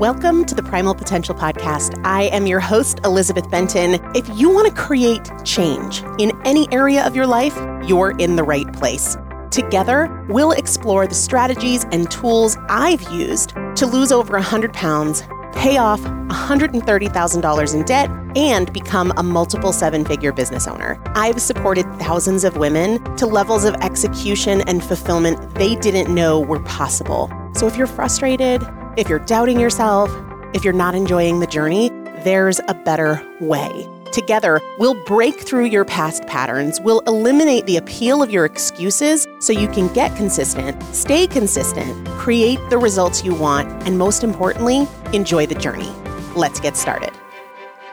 Welcome to the Primal Potential Podcast. I am your host, Elizabeth Benton. If you want to create change in any area of your life, you're in the right place. Together, we'll explore the strategies and tools I've used to lose over 100 pounds, pay off $130,000 in debt, and become a multiple seven figure business owner. I've supported thousands of women to levels of execution and fulfillment they didn't know were possible. So if you're frustrated, if you're doubting yourself, if you're not enjoying the journey, there's a better way. Together, we'll break through your past patterns, we'll eliminate the appeal of your excuses so you can get consistent, stay consistent, create the results you want, and most importantly, enjoy the journey. Let's get started.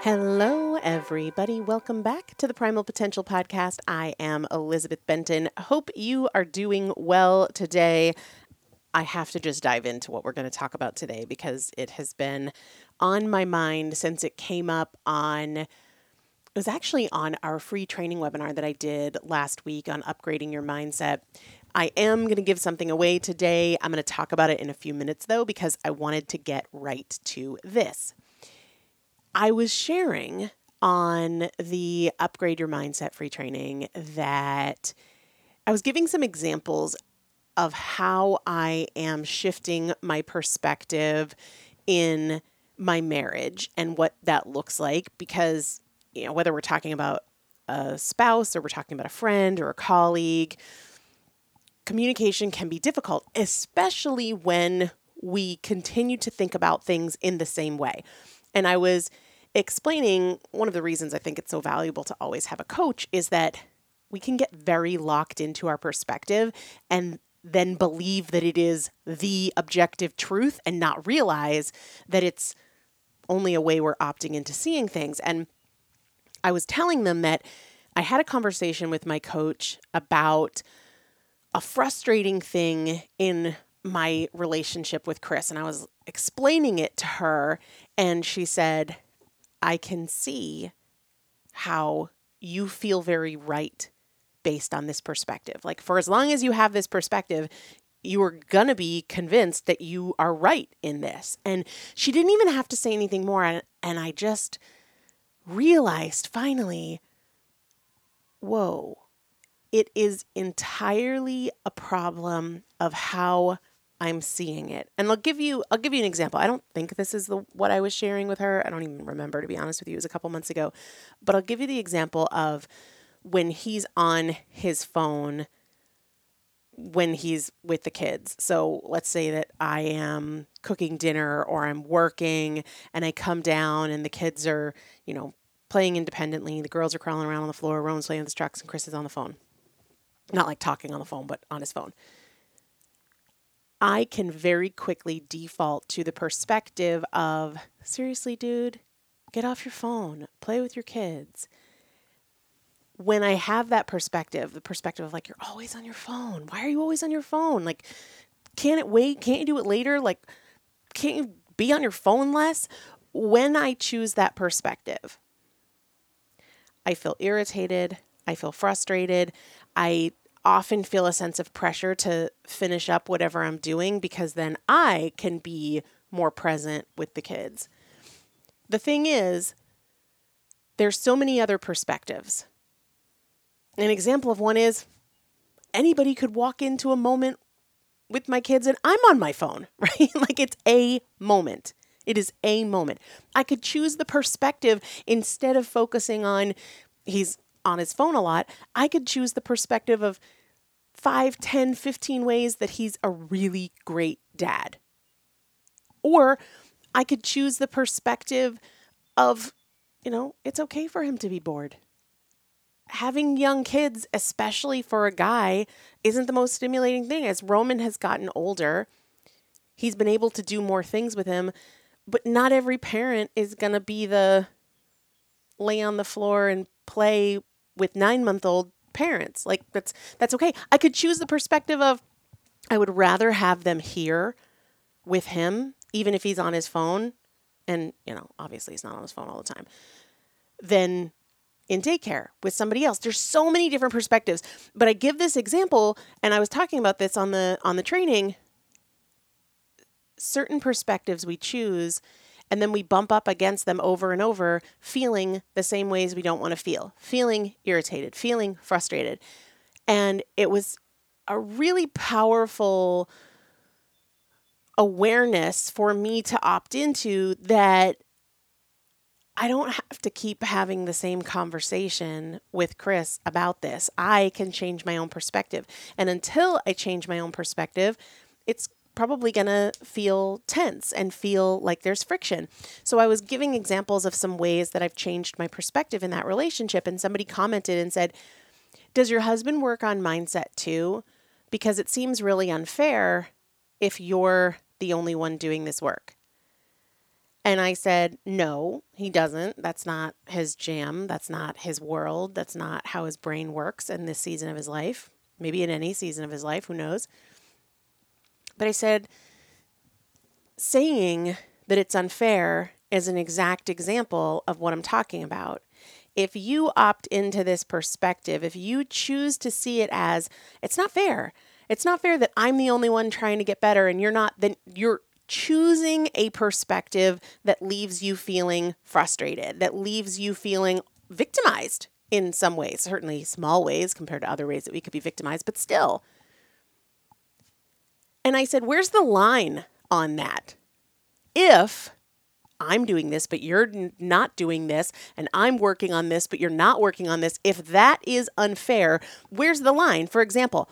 Hello, everybody. Welcome back to the Primal Potential Podcast. I am Elizabeth Benton. Hope you are doing well today. I have to just dive into what we're going to talk about today because it has been on my mind since it came up on it was actually on our free training webinar that I did last week on upgrading your mindset. I am going to give something away today. I'm going to talk about it in a few minutes though, because I wanted to get right to this. I was sharing on the Upgrade Your Mindset free training that I was giving some examples of how I am shifting my perspective in my marriage and what that looks like because you know, whether we're talking about a spouse or we're talking about a friend or a colleague, communication can be difficult, especially when we continue to think about things in the same way. And I was explaining one of the reasons I think it's so valuable to always have a coach is that we can get very locked into our perspective and then believe that it is the objective truth and not realize that it's only a way we're opting into seeing things. And I was telling them that I had a conversation with my coach about a frustrating thing in my relationship with Chris. And I was explaining it to her, and she said, I can see how you feel very right based on this perspective. Like, for as long as you have this perspective, you are going to be convinced that you are right in this. And she didn't even have to say anything more. And, and I just realized finally whoa, it is entirely a problem of how I'm seeing it. And I'll give you I'll give you an example. I don't think this is the what I was sharing with her. I don't even remember to be honest with you. It was a couple months ago. But I'll give you the example of when he's on his phone when he's with the kids. So let's say that I am cooking dinner or I'm working and I come down and the kids are, you know, playing independently. The girls are crawling around on the floor. Rowan's playing with his trucks and Chris is on the phone. Not like talking on the phone, but on his phone. I can very quickly default to the perspective of seriously, dude, get off your phone, play with your kids when I have that perspective, the perspective of like, you're always on your phone. Why are you always on your phone? Like, can't it wait? Can't you do it later? Like, can't you be on your phone less? When I choose that perspective, I feel irritated. I feel frustrated. I often feel a sense of pressure to finish up whatever I'm doing because then I can be more present with the kids. The thing is, there's so many other perspectives an example of one is anybody could walk into a moment with my kids and I'm on my phone, right? like it's a moment. It is a moment. I could choose the perspective instead of focusing on he's on his phone a lot. I could choose the perspective of 5, 10, 15 ways that he's a really great dad. Or I could choose the perspective of, you know, it's okay for him to be bored having young kids, especially for a guy, isn't the most stimulating thing. As Roman has gotten older, he's been able to do more things with him, but not every parent is going to be the lay on the floor and play with 9-month-old parents. Like that's that's okay. I could choose the perspective of I would rather have them here with him even if he's on his phone and, you know, obviously he's not on his phone all the time. Than in daycare with somebody else. There's so many different perspectives. But I give this example and I was talking about this on the on the training. certain perspectives we choose and then we bump up against them over and over, feeling the same ways we don't want to feel, feeling irritated, feeling frustrated. And it was a really powerful awareness for me to opt into that I don't have to keep having the same conversation with Chris about this. I can change my own perspective. And until I change my own perspective, it's probably going to feel tense and feel like there's friction. So I was giving examples of some ways that I've changed my perspective in that relationship. And somebody commented and said, Does your husband work on mindset too? Because it seems really unfair if you're the only one doing this work. And I said, No, he doesn't. That's not his jam. That's not his world. That's not how his brain works in this season of his life. Maybe in any season of his life, who knows? But I said, saying that it's unfair is an exact example of what I'm talking about. If you opt into this perspective, if you choose to see it as it's not fair, it's not fair that I'm the only one trying to get better and you're not, then you're choosing a perspective that leaves you feeling frustrated, that leaves you feeling victimized in some ways, certainly small ways compared to other ways that we could be victimized, but still. And I said, Where's the line on that? If I'm doing this, but you're not doing this, and I'm working on this, but you're not working on this, if that is unfair, where's the line? For example,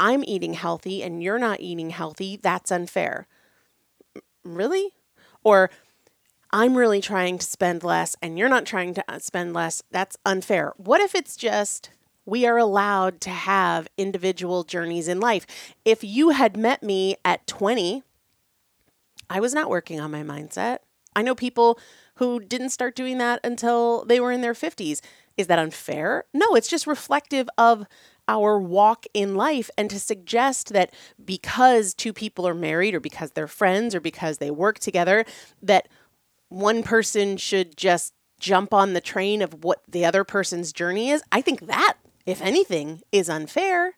I'm eating healthy and you're not eating healthy, that's unfair. Really? Or I'm really trying to spend less and you're not trying to uh, spend less, that's unfair. What if it's just we are allowed to have individual journeys in life. If you had met me at 20, I was not working on my mindset. I know people who didn't start doing that until they were in their 50s. Is that unfair? No, it's just reflective of our walk in life and to suggest that because two people are married or because they're friends or because they work together that one person should just jump on the train of what the other person's journey is. I think that if anything, is unfair.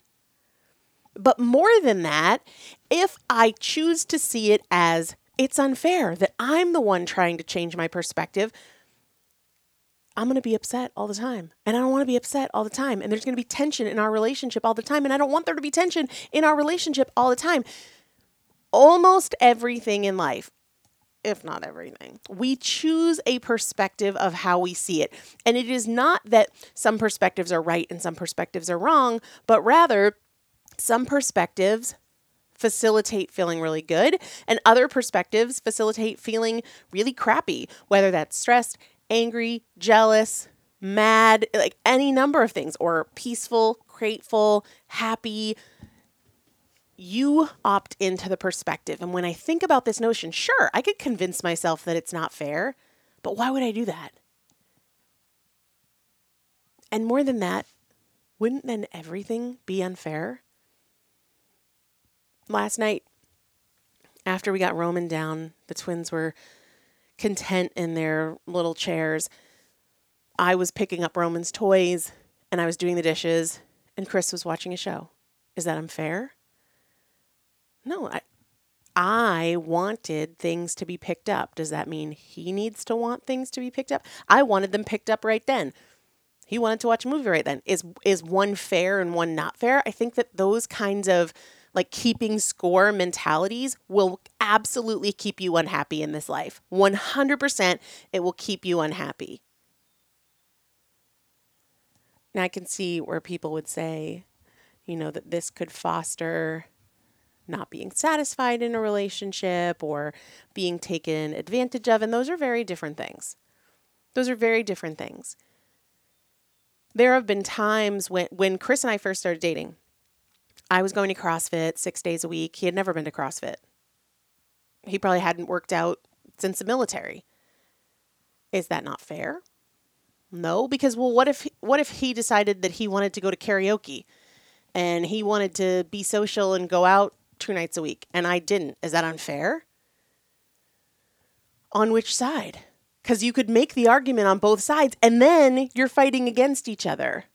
But more than that, if I choose to see it as it's unfair that I'm the one trying to change my perspective, I'm going to be upset all the time. And I don't want to be upset all the time. And there's going to be tension in our relationship all the time. And I don't want there to be tension in our relationship all the time. Almost everything in life if not everything. We choose a perspective of how we see it. And it is not that some perspectives are right and some perspectives are wrong, but rather some perspectives facilitate feeling really good and other perspectives facilitate feeling really crappy, whether that's stressed, angry, jealous, mad, like any number of things, or peaceful, grateful, happy, you opt into the perspective. And when I think about this notion, sure, I could convince myself that it's not fair, but why would I do that? And more than that, wouldn't then everything be unfair? Last night, after we got Roman down, the twins were content in their little chairs. I was picking up Roman's toys and I was doing the dishes, and Chris was watching a show. Is that unfair? No, I I wanted things to be picked up. Does that mean he needs to want things to be picked up? I wanted them picked up right then. He wanted to watch a movie right then. Is is one fair and one not fair? I think that those kinds of like keeping score mentalities will absolutely keep you unhappy in this life. 100% it will keep you unhappy. Now I can see where people would say, you know, that this could foster not being satisfied in a relationship or being taken advantage of. And those are very different things. Those are very different things. There have been times when, when Chris and I first started dating, I was going to CrossFit six days a week. He had never been to CrossFit. He probably hadn't worked out since the military. Is that not fair? No, because well, what if what if he decided that he wanted to go to karaoke, and he wanted to be social and go out two nights a week and I didn't. Is that unfair? On which side? Because you could make the argument on both sides and then you're fighting against each other.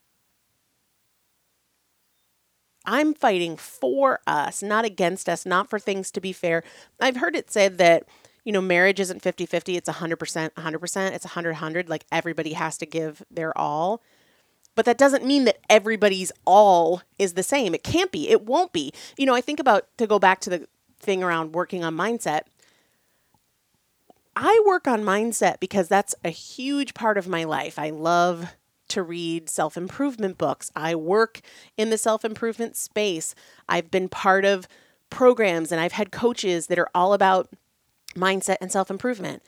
I'm fighting for us, not against us, not for things to be fair. I've heard it said that, you know, marriage isn't 50 50, it's 100%, 100%, it's 100 100. Like everybody has to give their all. But that doesn't mean that everybody's all is the same. It can't be. It won't be. You know, I think about to go back to the thing around working on mindset. I work on mindset because that's a huge part of my life. I love to read self improvement books. I work in the self improvement space. I've been part of programs and I've had coaches that are all about mindset and self improvement.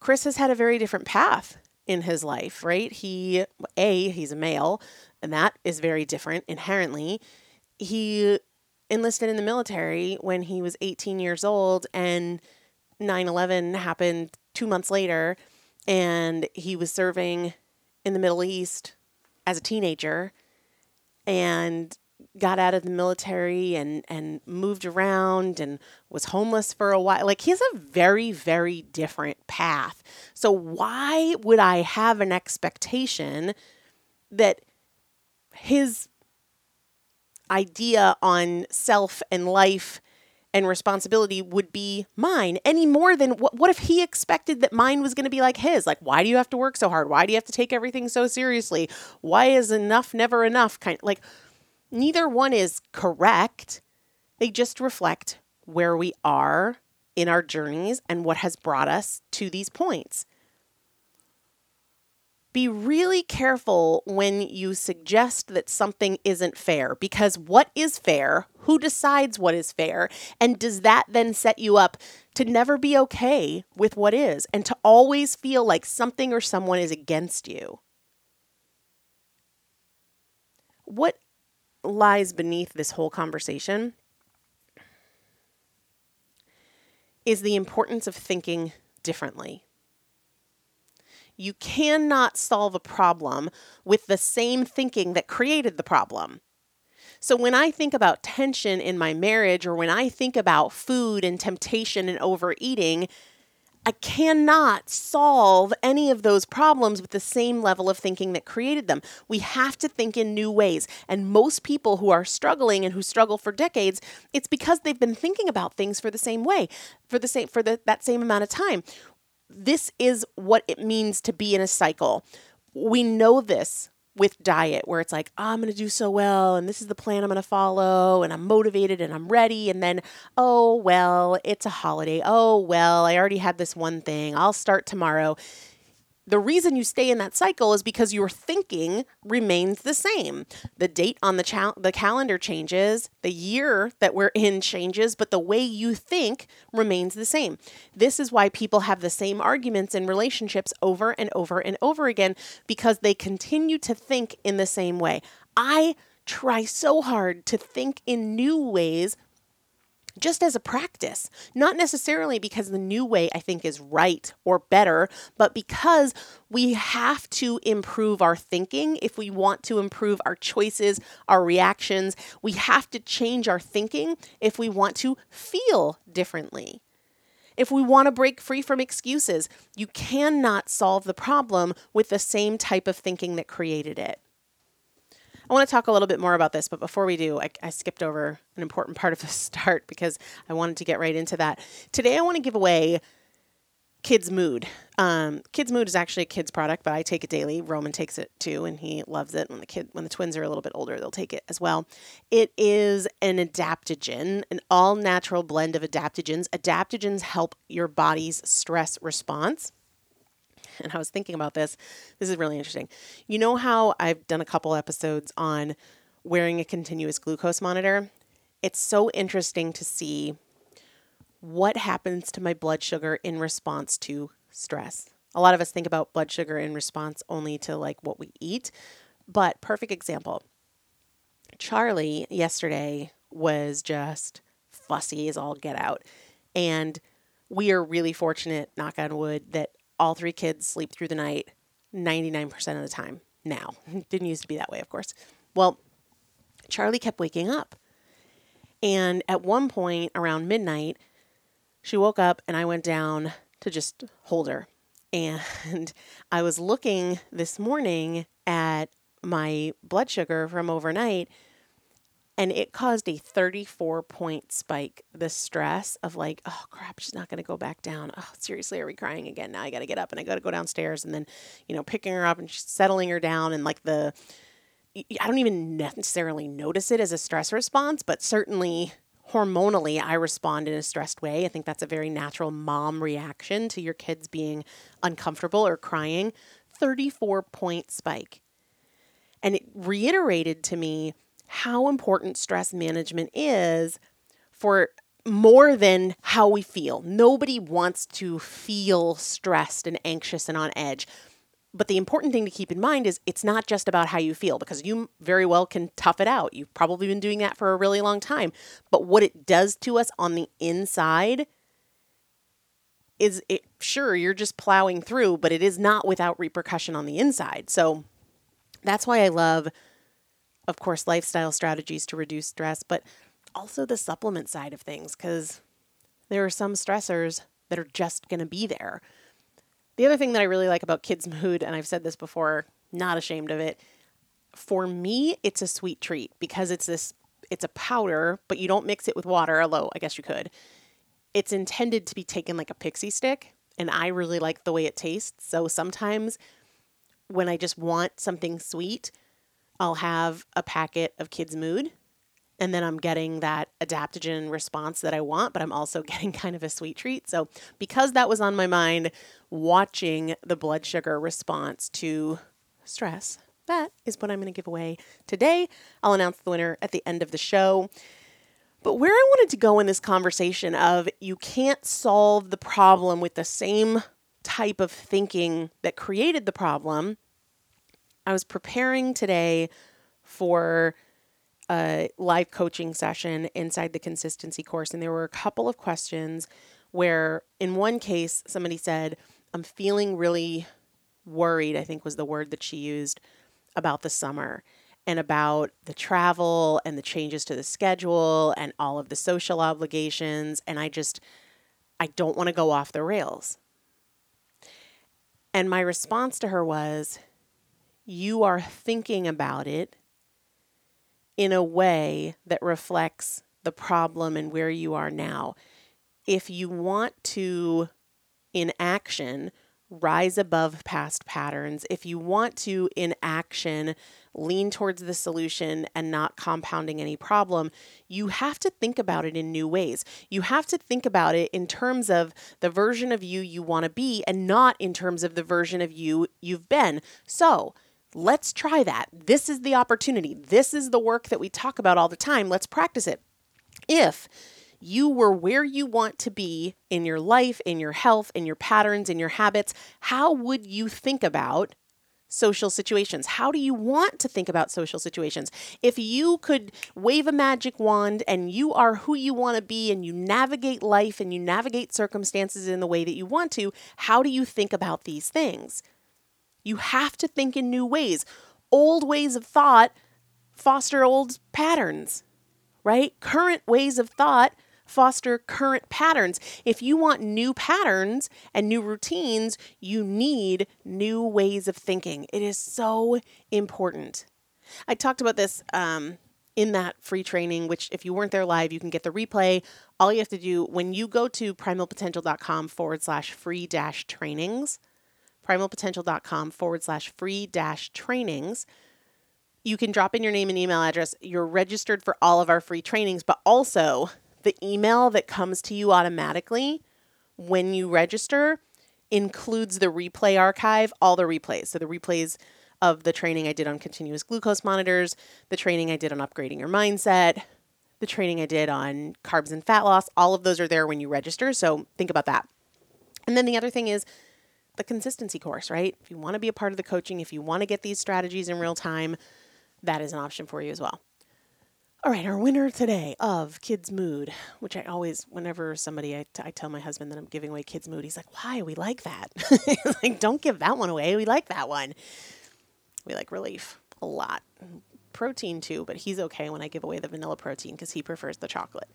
Chris has had a very different path in his life, right? He, A, he's a male, and that is very different inherently. He enlisted in the military when he was 18 years old, and 9 11 happened two months later, and he was serving in the Middle East as a teenager and got out of the military and and moved around and was homeless for a while. Like he has a very very different path. So why would i have an expectation that his idea on self and life and responsibility would be mine any more than what, what if he expected that mine was going to be like his? Like why do you have to work so hard? Why do you have to take everything so seriously? Why is enough never enough kind of like neither one is correct. They just reflect where we are in our journeys and what has brought us to these points be really careful when you suggest that something isn't fair because what is fair? Who decides what is fair? And does that then set you up to never be okay with what is and to always feel like something or someone is against you? What lies beneath this whole conversation is the importance of thinking differently. You cannot solve a problem with the same thinking that created the problem. So when I think about tension in my marriage or when I think about food and temptation and overeating, I cannot solve any of those problems with the same level of thinking that created them. We have to think in new ways. And most people who are struggling and who struggle for decades, it's because they've been thinking about things for the same way, for the same for the, that same amount of time this is what it means to be in a cycle. We know this with diet where it's like, oh, I'm going to do so well and this is the plan I'm going to follow and I'm motivated and I'm ready. And then, oh, well, it's a holiday. Oh, well, I already had this one thing. I'll start tomorrow the reason you stay in that cycle is because your thinking remains the same. The date on the cal- the calendar changes, the year that we're in changes, but the way you think remains the same. This is why people have the same arguments in relationships over and over and over again because they continue to think in the same way. I try so hard to think in new ways just as a practice, not necessarily because the new way I think is right or better, but because we have to improve our thinking if we want to improve our choices, our reactions. We have to change our thinking if we want to feel differently. If we want to break free from excuses, you cannot solve the problem with the same type of thinking that created it. I want to talk a little bit more about this, but before we do, I, I skipped over an important part of the start because I wanted to get right into that. Today, I want to give away Kids Mood. Um, Kids Mood is actually a kids product, but I take it daily. Roman takes it too, and he loves it. When the kid, when the twins are a little bit older, they'll take it as well. It is an adaptogen, an all natural blend of adaptogens. Adaptogens help your body's stress response and I was thinking about this. This is really interesting. You know how I've done a couple episodes on wearing a continuous glucose monitor? It's so interesting to see what happens to my blood sugar in response to stress. A lot of us think about blood sugar in response only to like what we eat, but perfect example. Charlie yesterday was just fussy as all get out. And we are really fortunate, knock on wood, that all three kids sleep through the night 99% of the time now. Didn't used to be that way, of course. Well, Charlie kept waking up. And at one point around midnight, she woke up and I went down to just hold her. And I was looking this morning at my blood sugar from overnight And it caused a 34 point spike. The stress of like, oh crap, she's not going to go back down. Oh, seriously, are we crying again? Now I got to get up and I got to go downstairs and then, you know, picking her up and settling her down and like the, I don't even necessarily notice it as a stress response, but certainly hormonally, I respond in a stressed way. I think that's a very natural mom reaction to your kids being uncomfortable or crying. 34 point spike. And it reiterated to me how important stress management is for more than how we feel. Nobody wants to feel stressed and anxious and on edge. But the important thing to keep in mind is it's not just about how you feel because you very well can tough it out. You've probably been doing that for a really long time. But what it does to us on the inside is it sure you're just plowing through, but it is not without repercussion on the inside. So that's why I love of course lifestyle strategies to reduce stress, but also the supplement side of things cuz there are some stressors that are just going to be there. The other thing that I really like about Kids Mood, and I've said this before, not ashamed of it, for me, it's a sweet treat because it's this, it's a powder, but you don't mix it with water, although I guess you could. It's intended to be taken like a pixie stick, and I really like the way it tastes. So sometimes when I just want something sweet, I'll have a packet of Kids Mood and then I'm getting that adaptogen response that I want, but I'm also getting kind of a sweet treat. So, because that was on my mind, watching the blood sugar response to stress, that is what I'm going to give away today. I'll announce the winner at the end of the show. But where I wanted to go in this conversation of you can't solve the problem with the same type of thinking that created the problem, I was preparing today for a live coaching session inside the consistency course, and there were a couple of questions where, in one case, somebody said, I'm feeling really worried, I think was the word that she used about the summer and about the travel and the changes to the schedule and all of the social obligations. And I just, I don't want to go off the rails. And my response to her was, You are thinking about it in a way that reflects the problem and where you are now. If you want to, in action, rise above past patterns, if you want to, in action, lean towards the solution and not compounding any problem, you have to think about it in new ways. You have to think about it in terms of the version of you you want to be and not in terms of the version of you you've been. So, Let's try that. This is the opportunity. This is the work that we talk about all the time. Let's practice it. If you were where you want to be in your life, in your health, in your patterns, in your habits, how would you think about social situations? How do you want to think about social situations? If you could wave a magic wand and you are who you want to be and you navigate life and you navigate circumstances in the way that you want to, how do you think about these things? You have to think in new ways. Old ways of thought foster old patterns, right? Current ways of thought foster current patterns. If you want new patterns and new routines, you need new ways of thinking. It is so important. I talked about this um, in that free training, which if you weren't there live, you can get the replay. All you have to do when you go to primalpotential.com forward slash free dash trainings, primalpotential.com forward slash free dash trainings. You can drop in your name and email address. You're registered for all of our free trainings, but also the email that comes to you automatically when you register includes the replay archive, all the replays. So the replays of the training I did on continuous glucose monitors, the training I did on upgrading your mindset, the training I did on carbs and fat loss, all of those are there when you register. So think about that. And then the other thing is the consistency course, right? If you want to be a part of the coaching, if you want to get these strategies in real time, that is an option for you as well. All right, our winner today of Kids Mood, which I always, whenever somebody, I, t- I tell my husband that I'm giving away Kids Mood, he's like, why? We like that. like, don't give that one away. We like that one. We like relief a lot. Protein too, but he's okay when I give away the vanilla protein because he prefers the chocolate.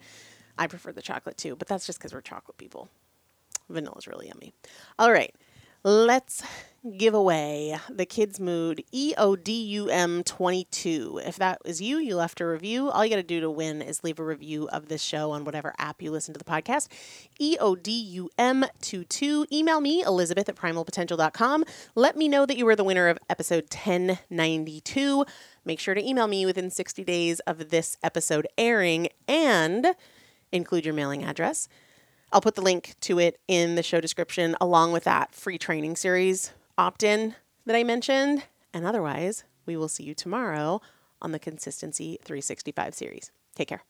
I prefer the chocolate too, but that's just because we're chocolate people. Vanilla is really yummy. All right. Let's give away the Kids Mood EODUM 22. If that is you, you left a review. All you got to do to win is leave a review of this show on whatever app you listen to the podcast. EODUM 22. Email me, Elizabeth at primalpotential.com. Let me know that you were the winner of episode 1092. Make sure to email me within 60 days of this episode airing and include your mailing address. I'll put the link to it in the show description along with that free training series opt in that I mentioned. And otherwise, we will see you tomorrow on the Consistency 365 series. Take care.